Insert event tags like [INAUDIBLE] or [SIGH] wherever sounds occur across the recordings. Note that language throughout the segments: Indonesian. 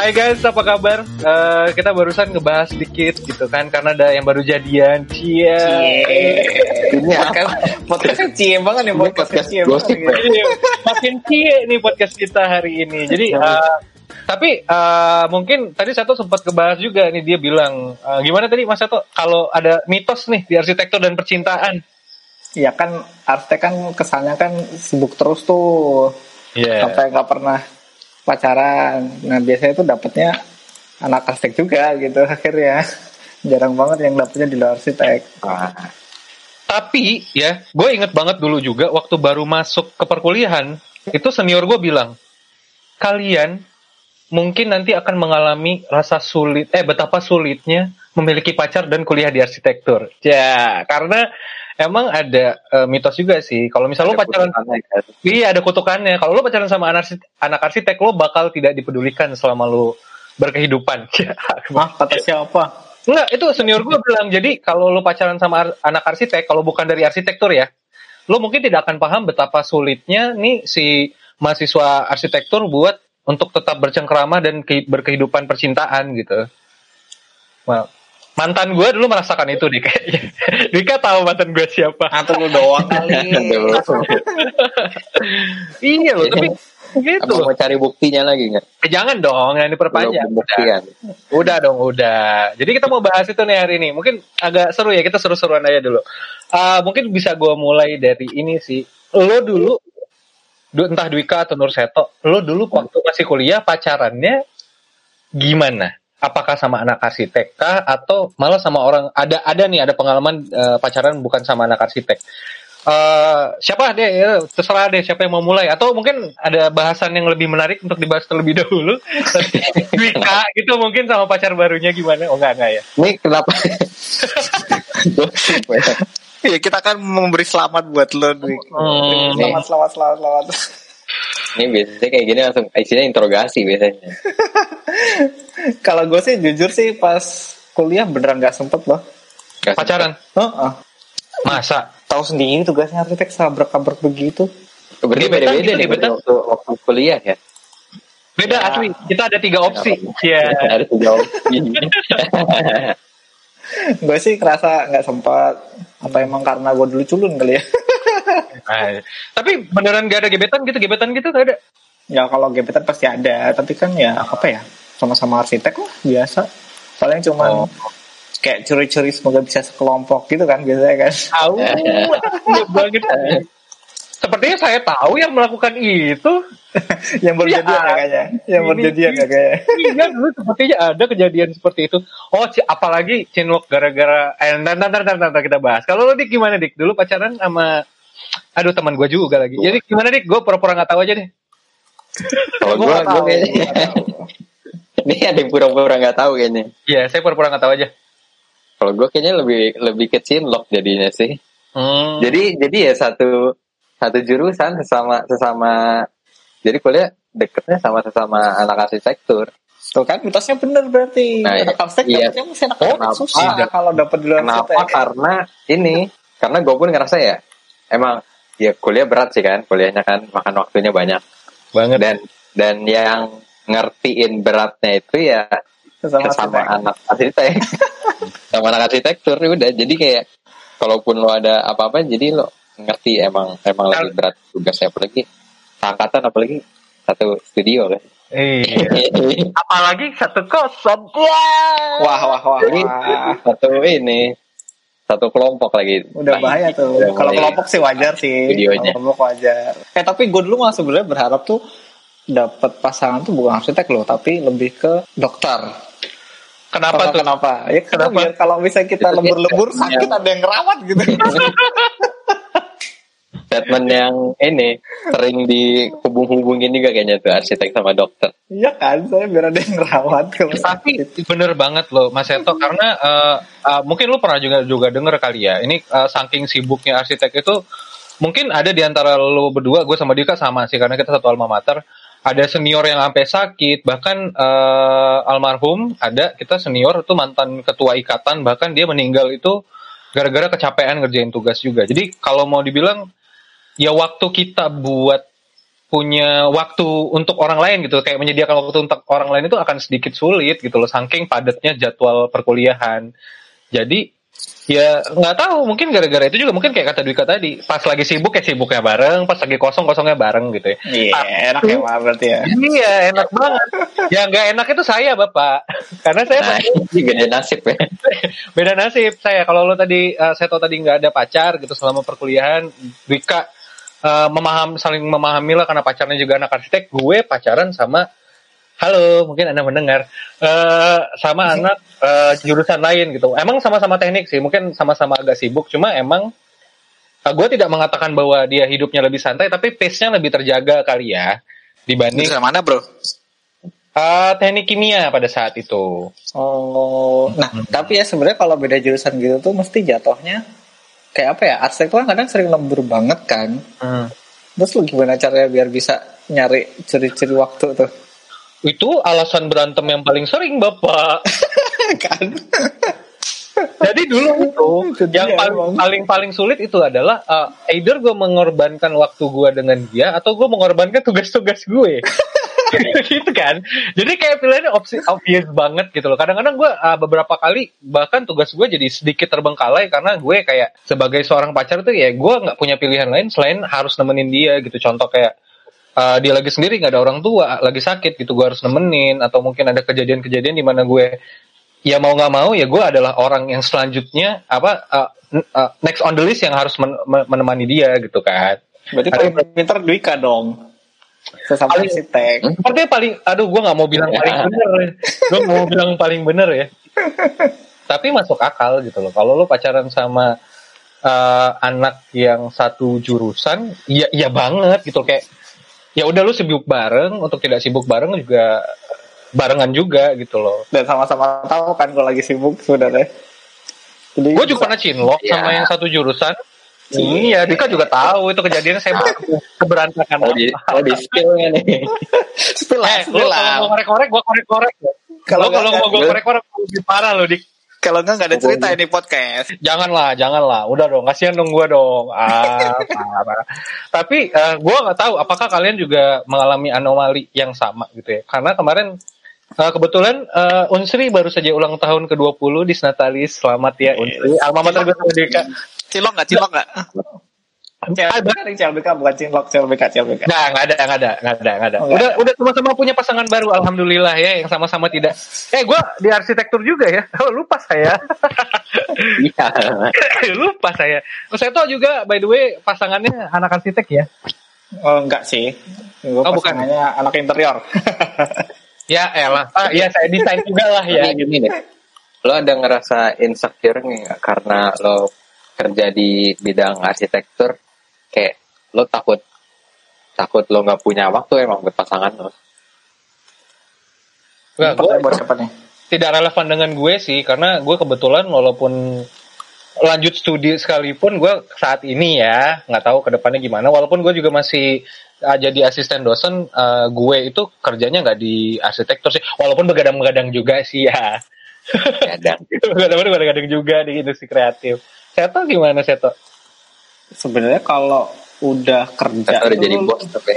Hai guys, apa kabar? Eh, kita barusan ngebahas sedikit gitu kan, karena ada yang baru jadian. Cia. Ini apa? Podcastnya cie banget ya Ini podcast cie banget. ya? Iya, Makin cie nih podcast kita hari ini. Jadi, eh, tapi eh, mungkin tadi Sato sempat kebahas juga nih dia bilang, eh, gimana tadi Mas Sato? Kalau ada mitos nih di arsitektur dan percintaan. Iya kan arsitek kan kesannya kan sibuk terus tuh Iya. sampai nggak pernah pacaran. Nah biasanya tuh dapetnya anak arsitek juga gitu [LAUGHS] akhirnya. Jarang banget yang dapetnya di luar arsitek. Tapi ya, gue inget banget dulu juga waktu baru masuk ke perkuliahan, itu senior gue bilang, kalian mungkin nanti akan mengalami rasa sulit, eh betapa sulitnya memiliki pacar dan kuliah di arsitektur. Ya, karena emang ada eh, mitos juga sih. Kalau misal lo pacaran, kutukannya kan. iya ada kutukannya. Kalau lo pacaran sama anak arsitek, anak arsitek, lo bakal tidak dipedulikan selama lo berkehidupan. [LAUGHS] Ya, Mah kata siapa? Enggak, itu senior gue bilang. Jadi kalau lo pacaran sama ar- anak arsitek, kalau bukan dari arsitektur ya, lo mungkin tidak akan paham betapa sulitnya nih si mahasiswa arsitektur buat untuk tetap bercengkrama dan ke- berkehidupan percintaan gitu. Well, mantan gue dulu merasakan itu deh kayaknya. [LAUGHS] Dika tahu mantan gue siapa. Atau lu doang kali. [LAUGHS] [LAUGHS] Iya loh, tapi gitu Apa mau cari buktinya lagi nggak? Eh, jangan dong, yang diperpanjang. Membuktikan. Udah dong, udah. Jadi kita mau bahas itu nih hari ini. Mungkin agak seru ya, kita seru-seruan aja dulu. Ah, mungkin bisa gue mulai dari ini sih. Lo dulu, du- entah Dwika atau Nur Seto, lo dulu waktu masih kuliah pacarannya gimana? Apakah sama anak arsitek kah atau malah sama orang ada ada nih ada pengalaman eh, pacaran bukan sama anak arsitek? Eh, siapa deh ya, terserah deh siapa yang mau mulai atau mungkin ada bahasan yang lebih menarik untuk dibahas terlebih dahulu [LAUGHS] Dwika gitu mungkin sama pacar barunya gimana oh enggak enggak ya Ini kenapa? [LAUGHS] Ya. Kita kan memberi selamat buat lo nih. Hmm. Selamat selamat selamat selamat. Ini biasanya kayak gini langsung isinya interogasi biasanya. [LAUGHS] Kalau gue sih jujur sih pas kuliah beneran nggak sempet loh. Nggak pacaran Heeh. masa Tahu sendiri tugasnya arsitek sabrak-sabrak begitu. sempet. Berarti Gebetan beda-beda nih gebetan. waktu, waktu kuliah ya. beda Ya. asli [LAUGHS] kita ada tiga opsi [LAUGHS] ya Ada tiga opsi. gue sih kerasa nggak sempat apa emang karena gue dulu culun kali ya Nah, tapi beneran gak ada gebetan gitu gebetan gitu gak ada? Ya kalau gebetan pasti ada tapi kan ya apa ya sama-sama arsitek lah biasa. Paling cuman Oh. kayak curi-curi semoga bisa sekelompok gitu kan biasanya kan. Tahu. Iya banget. Sepertinya saya tahu yang melakukan itu. [LAUGHS] Yang berjadian Ya, ya kayaknya. yang berjadian ya kayaknya. [LAUGHS] Iya dulu sepertinya ada kejadian seperti itu. Oh ci- apalagi cinlok gara-gara eh ntar, ntar, ntar kita bahas. Kalau lo dik gimana dik? Dulu pacaran sama aduh teman gue juga lagi jadi gimana dik gue pura-pura nggak tahu aja deh Kalau Gua gue, nggak gue tahu, kayaknya. Ini ada yang pura-pura nggak tahu kayaknya. Iya, saya pura-pura nggak tahu aja. Kalau gue kayaknya lebih lebih ke cinlok jadinya sih. Hmm. Jadi jadi ya satu satu jurusan sesama sesama jadi kuliah deketnya sama sesama anak arsitektur. tuh kan mitosnya bener berarti Nah, anak arsitek iya. dapetnya mesti anak Oh, susah kalau dapet di luar Kenapa? arsitek Karena ini karena gue pun ngerasa ya emang ya kuliah berat sih kan kuliahnya kan makan waktunya banyak banget. dan dan yang ngertiin beratnya itu ya sama sama anak arsitek [LAUGHS] sama anak arsitektur ya udah jadi kayak kalaupun lo ada apa-apa jadi lo ngerti emang emang lagi berat tugasnya apalagi angkatan apalagi satu studio kan Iya. Apalagi satu kosan. Wah. wah wah wah, wah. satu ini satu kelompok lagi Udah bahaya tuh. Udah Kalau mulai kelompok sih wajar sih. videonya. Kalau kelompok wajar. Eh tapi gue dulu malah sebenarnya berharap tuh dapat pasangan tuh bukan arsitek loh, tapi lebih ke dokter. Kenapa Kenapa? tuh? Kenapa? Ya Kenapa? biar kalau bisa kita [LAUGHS] lembur-lembur sakit ada yang ngerawat gitu. [LAUGHS] statement yang ini sering dihubung-hubungin juga kayaknya tuh arsitek sama dokter Iya kan, saya biar ada yang ngerawat kalau Tapi sakit. bener banget loh Mas Eto karena eh, eh, mungkin lu pernah juga juga denger kali ya. Ini eh, saking sibuknya arsitek itu mungkin ada di antara lu berdua, gue sama Dika sama sih karena kita satu alma mater. Ada senior yang sampai sakit, bahkan eh, almarhum ada kita senior itu mantan ketua ikatan, bahkan dia meninggal itu gara-gara kecapean ngerjain tugas juga. Jadi kalau mau dibilang ya waktu kita buat punya waktu untuk orang lain gitu. Kayak menyediakan waktu untuk orang lain itu akan sedikit sulit gitu loh. Saking padatnya jadwal perkuliahan. Jadi ya nggak tahu. Mungkin gara-gara itu juga. Mungkin kayak kata Dwika tadi. Pas lagi sibuk ya sibuknya bareng. Pas lagi kosong kosongnya bareng gitu ya. Iya, Ah, enak ya berarti ya. iya enak banget. Yang nggak enak itu saya bapak. Karena saya Nah, ini beda nasib ya. beda nasib. Saya kalau lo tadi eh, saya tahu tadi nggak ada pacar gitu selama perkuliahan Dwika eh, memaham saling memahami lah karena pacarnya juga anak arsitek. Gue pacaran sama halo mungkin anda mendengar. Eh, sama anak eh, jurusan lain gitu. Emang sama-sama teknik sih mungkin sama-sama agak sibuk. Cuma emang eh, gue tidak mengatakan bahwa dia hidupnya lebih santai tapi pace-nya lebih terjaga kali ya dibanding Jurusan mana bro? eh, teknik kimia pada saat itu. Oh, nah tapi ya sebenarnya kalau beda jurusan gitu tuh mesti jatuhnya kayak apa ya? Arsitektur kan kadang sering lembur banget kan. Hmm. Terus lu gimana caranya biar bisa nyari ciri-ciri waktu tuh? Itu alasan berantem yang paling sering, Bapak. [LAUGHS] kan? Jadi dulu itu [LAUGHS] dia yang paling, emang. paling paling sulit itu adalah uh, either gue mengorbankan waktu gue dengan dia atau gue mengorbankan tugas-tugas gue. [LAUGHS] [LAUGHS] gitu kan. Jadi kayak pilihannya opsi obvious banget gitu loh. Kadang-kadang gue uh, beberapa kali bahkan tugas gue jadi sedikit terbengkalai karena gue kayak sebagai seorang pacar tuh ya gue nggak punya pilihan lain selain harus nemenin dia gitu. Contoh kayak uh, dia lagi sendiri nggak ada orang tua lagi sakit gitu gue harus nemenin atau mungkin ada kejadian-kejadian di mana gue ya mau nggak mau ya gue adalah orang yang selanjutnya apa uh, uh, next on the list yang harus men- men- menemani dia gitu kan Berarti paling pinter Dwika dong. Sesama Paling- arsitek. Sepertinya paling aduh gue nggak mau bilang [LAUGHS] Ya. paling bener gue nggak mau bilang paling bener ya tapi masuk akal gitu loh kalau lo pacaran sama uh, anak yang satu jurusan iya iya banget gitu kayak ya udah lu sibuk bareng untuk tidak sibuk bareng juga barengan juga gitu loh Dan sama-sama tahu kan kalau lagi sibuk sebenarnya. Jadi Gue juga pernah cinlok Iya. sama yang satu jurusan. Iya, Dika juga tahu itu kejadiannya saya keberantakan. Oh di, oh di skillnya nih. [LAUGHS] spill lah, Eh, spill kalau mau korek-korek, gue korek-korek. Kalau Kalau mau gue korek-korek lebih parah loh, Dik. Kalau enggak nggak ada cerita ini podcast. Janganlah, janganlah. Udah dong, kasihan dong gue dong. Ah, [LAUGHS] parah. Tapi eh, gue nggak tahu apakah kalian juga mengalami anomali yang sama gitu ya. Karena kemarin eh, kebetulan eh, Unsri baru saja ulang tahun ke-20 di Snatalis. Selamat ya Unsri. Alma mater gue sama Dika. Cilok nggak? Cilok nggak? CLBK nih CLBK bukan cinlok CLBK CLBK. Nah, nggak ada, nggak ada, nggak ada, nggak ada. Oh, Udah, udah sama-sama punya pasangan baru, alhamdulillah ya, yang sama-sama tidak. Eh, gue di arsitektur juga ya. [LAUGHS] Oh, lupa saya. [LAUGHS] Iya. [LAUGHS] lupa saya. Oh, saya tahu juga, by the way, pasangannya anak arsitek ya. Oh enggak sih. Gue Oh, bukan. pasangannya anak interior. Ya, elah. Ah, iya, saya desain juga lah ya. Tapi gini deh. Lo ada ngerasa insecure nggak karena lo kerja di bidang arsitektur kayak lo takut takut lo nggak punya waktu emang buat pasangan lo. Nggak, Ini gue buat siapa nih? tidak relevan dengan gue sih, karena gue kebetulan walaupun lanjut studi sekalipun gue saat ini ya nggak tahu ke depannya gimana. Walaupun gue juga masih uh, jadi asisten dosen uh, gue itu kerjanya nggak di arsitektur sih. Walaupun begadang-begadang juga sih ya. Begadang. [LAUGHS] Begadang juga di industri kreatif Seto gimana Seto? Sebenarnya kalau udah kerja udah tuh jadi bos tapi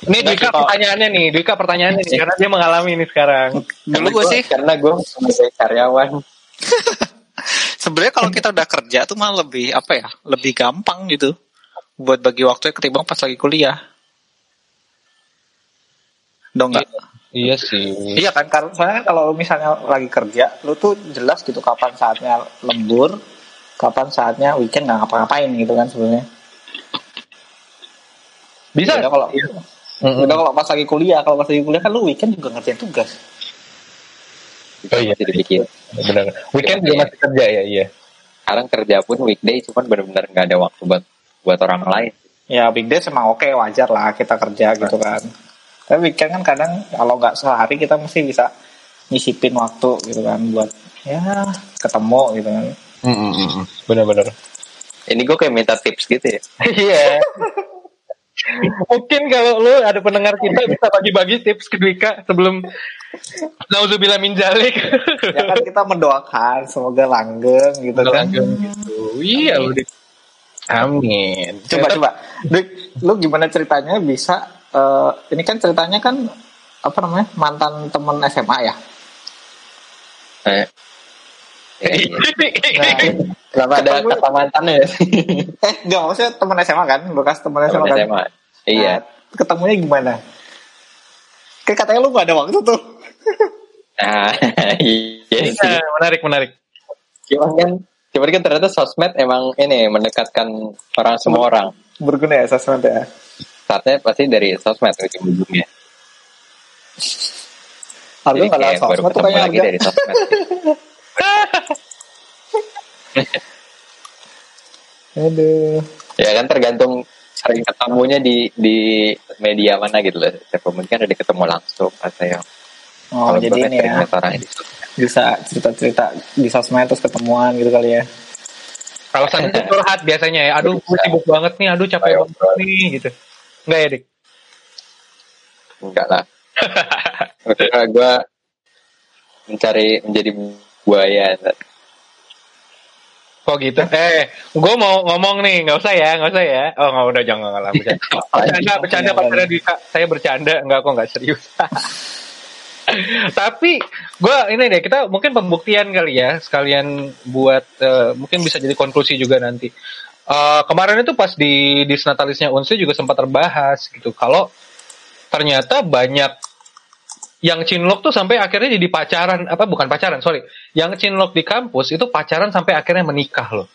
Ini sih, Pak. pertanyaannya nih, Dwika pertanyaannya nih karena dia mengalami ini sekarang. Dulu gue sih, karena gue sebagai karyawan [LAUGHS] sebenarnya kalau kita udah kerja tuh malah lebih apa ya? Lebih gampang gitu buat bagi waktu ketimbang pas lagi kuliah. Dong nggak? Iya sih. Iya kan karena soalnya kalau misalnya lagi kerja, lu tuh jelas gitu kapan saatnya lembur, kapan saatnya weekend nggak ngapa-ngapain gitu kan sebenarnya. Bisa. Beda kalau Mm-mm. beda kalau pas lagi kuliah, kalau pas lagi kuliah kan lu weekend juga ngerjain tugas. Oh, iya. dipikir. Benar. Weekend juga masih kerja ya, iya. Sekarang kerja pun weekday cuman benar-benar nggak ada waktu buat buat orang lain. Ya weekdays emang oke wajar lah kita kerja gitu kan. Tapi weekend kan kadang kalau nggak sehari kita mesti bisa nyisipin waktu gitu kan buat ya ketemu gitu kan. Benar-benar. Ini gue kayak minta tips gitu ya. [LAUGHS] Iya. Mungkin kalau lu ada pendengar kita bisa bagi-bagi tips ke Dwika sebelum Nauzubillah min jalik. [LAUGHS] Ya kan kita mendoakan semoga langgeng gitu kan. Langgeng gitu. Iya lu. Amin. Coba coba. Dik, lu gimana ceritanya bisa eh, ini kan ceritanya kan apa namanya mantan temen SMA ya. Eh. Ya, iya. Nah, Kenapa ada kata mantannya ya? [LAUGHS] eh nggak maksudnya temen SMA kan, bekas temen SMA kan. SMA. Iya. Nah, ketemunya gimana? Kayak katanya lu gak ada waktu tuh. Nah, [LAUGHS] iya sih. Nah, menarik menarik. Cuman kan, cuman kan ternyata sosmed emang ini mendekatkan orang semua orang. Berguna ya sosmed ya. Startnya pasti dari sosmed ujung-ujungnya. Nggak lewat kayak baru sosmed tuh kayaknya lagi dari sosmed. [LAUGHS] Aduh. ya kan tergantung sering ketemunya di di media mana gitu loh. Siapa mungkin ada ketemu langsung atau yang Oh kalau jadi gue ini ya di bisa cerita-cerita di sosmed terus ketemuan gitu kali ya. Kalau sana itu curhat biasanya ya. Aduh, gue sibuk banget nih. Aduh, capek Ayo, banget nih gitu. Enggak ya, Dik? Enggak lah. [LAUGHS] Gue mencari menjadi buaya. Kok gitu? Eh, gue mau ngomong nih, nggak usah ya, nggak usah ya. Oh, nggak udah jangan lah. Bercanda, [LAUGHS] bercanda, bercanda di saya bercanda, nggak kok nggak serius. [LAUGHS] Tapi gue ini deh kita mungkin pembuktian kali ya sekalian buat eh, mungkin bisa jadi konklusi juga nanti. Eh, kemarin itu pas di di Natalisnya Unsi juga sempat terbahas gitu. Kalau ternyata banyak yang cinlok tuh sampai akhirnya jadi pacaran apa bukan pacaran sorry. Yang cinlok di kampus itu pacaran sampai akhirnya menikah loh.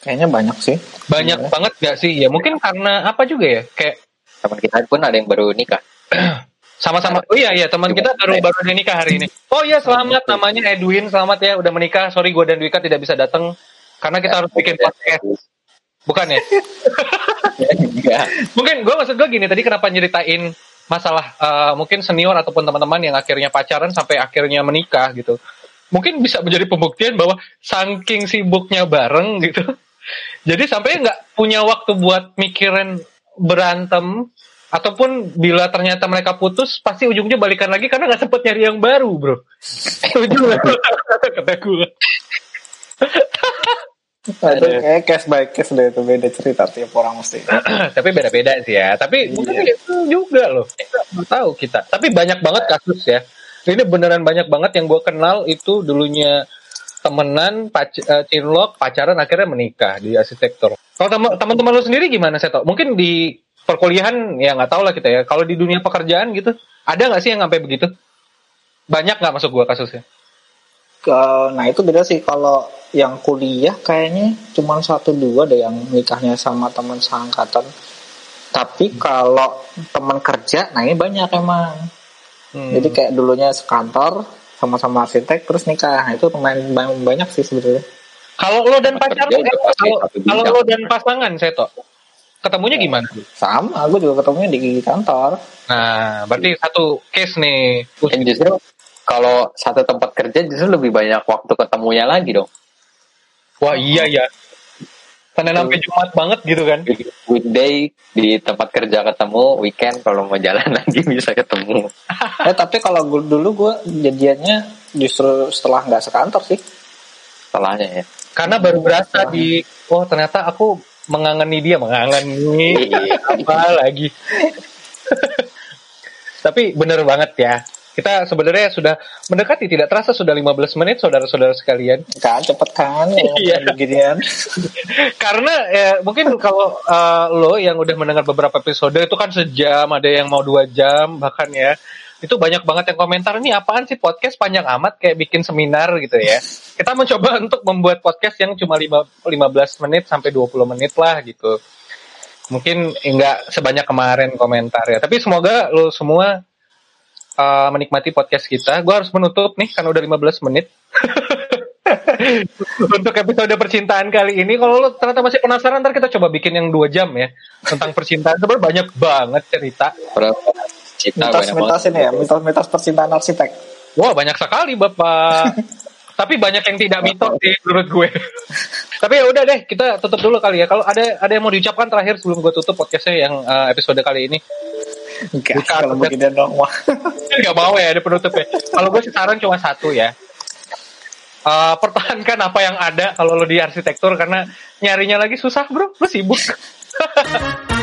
Kayaknya banyak sih. banyak Iya. banget gak sih? Ya mungkin karena apa juga ya? Kayak Teman kita pun ada yang baru nikah. [CLEARS THROAT] sama-sama. Oh iya iya teman kita baru baru ada nikah hari ini. Oh iya selamat. Namanya Edwin. Selamat ya udah menikah. Sorry gue dan Dwika tidak bisa datang. Karena kita harus bikin podcast. Bukan ya? Enggak. [LAUGHS] [LAUGHS] mungkin gue maksud gue gini tadi kenapa nyeritain masalah eh, mungkin senior ataupun teman-teman yang akhirnya pacaran sampai akhirnya menikah gitu. Mungkin bisa menjadi pembuktian bahwa saking sibuknya bareng gitu. [LAUGHS] Jadi sampai nggak punya waktu buat mikirin berantem ataupun bila ternyata mereka putus pasti ujungnya balikan lagi karena nggak sempet nyari yang baru bro. [LAUGHS] Nggak? [LAUGHS] kata gue Itu kayak case by case deh itu beda cerita tiap orang mesti. [CLEARS THROAT] tapi beda-beda sih ya. Tapi mungkin itu juga loh. Kita nggak tahu kita. Tapi banyak banget kasus ya. Ini beneran banyak banget yang gue kenal itu dulunya temenan, pac eh, cinlok, pacaran akhirnya menikah di arsitektur. Kalau tem- teman-teman lu sendiri gimana Seto? Mungkin di perkuliahan ya nggak tahu lah kita ya. Kalau di dunia pekerjaan gitu, ada nggak sih yang sampai begitu? Banyak nggak masuk gua kasusnya? Ke- nah itu beda sih kalau yang kuliah kayaknya cuma satu dua deh yang nikahnya sama teman seangkatan. Tapi kalau teman kerja, nah ini banyak emang. Hmm. Jadi kayak dulunya sekantor sama-sama arsitek terus nikah. Nah, itu lumayan banyak sih sebetulnya. Kalau lo dan pacar, kalau kalau lo dan pasangan Seto, ketemunya gimana? Sama, gue juga ketemunya di kantor. Nah, berarti satu case nih. Dan justru kalau satu tempat kerja justru lebih banyak waktu ketemunya lagi dong. Wah iya ya. Senin sampai Jumat banget gitu kan. Weekday di tempat kerja ketemu, weekend kalau mau jalan [LAUGHS] lagi bisa ketemu. [LAUGHS] eh tapi kalau gue dulu gue jadiannya justru setelah nggak sekantor sih. Setelahnya ya. Karena baru berasa di oh ternyata aku mengangeni dia, mengangeni apa lagi. [LAUGHS] Tapi bener banget ya. Kita sebenarnya sudah mendekati tidak terasa sudah 15 menit saudara-saudara sekalian. Kan cepet kan ya, [LAUGHS] Iya. beginian. Karena ya, mungkin kalau uh, lo yang udah mendengar beberapa episode itu kan sejam, ada yang mau dua jam bahkan ya. Itu banyak banget yang komentar ini apaan sih podcast panjang amat kayak bikin seminar gitu ya. Kita mencoba [LAUGHS] untuk membuat podcast yang cuma lima- 15 menit sampai 20 menit lah gitu. Mungkin enggak sebanyak kemarin komentar ya. Tapi semoga lo semua uh, menikmati podcast kita. Gue harus menutup nih karena udah 15 menit. [LAUGHS] Untuk episode percintaan kali ini, kalau lo ternyata masih penasaran, ntar kita coba bikin yang dua jam ya tentang percintaan. Sebenarnya banyak banget cerita. Mitos-mitos banget. ini ya, mitos-mitos percintaan arsitek. Wah banyak sekali bapak. [LAUGHS] Tapi banyak yang tidak mitos sih menurut gue. [LAUGHS] Tapi ya udah deh, kita tutup dulu kali ya. Kalau ada ada yang mau diucapkan terakhir sebelum gue tutup podcastnya yang uh, episode kali ini, Enggak, Bukan, kalau beginian dong wah. nggak mau ya ada penutupnya. Kalau gue saran cuma satu ya. Uh, pertahankan apa yang ada kalau lo di arsitektur karena nyarinya lagi susah bro, lo sibuk. [LAUGHS]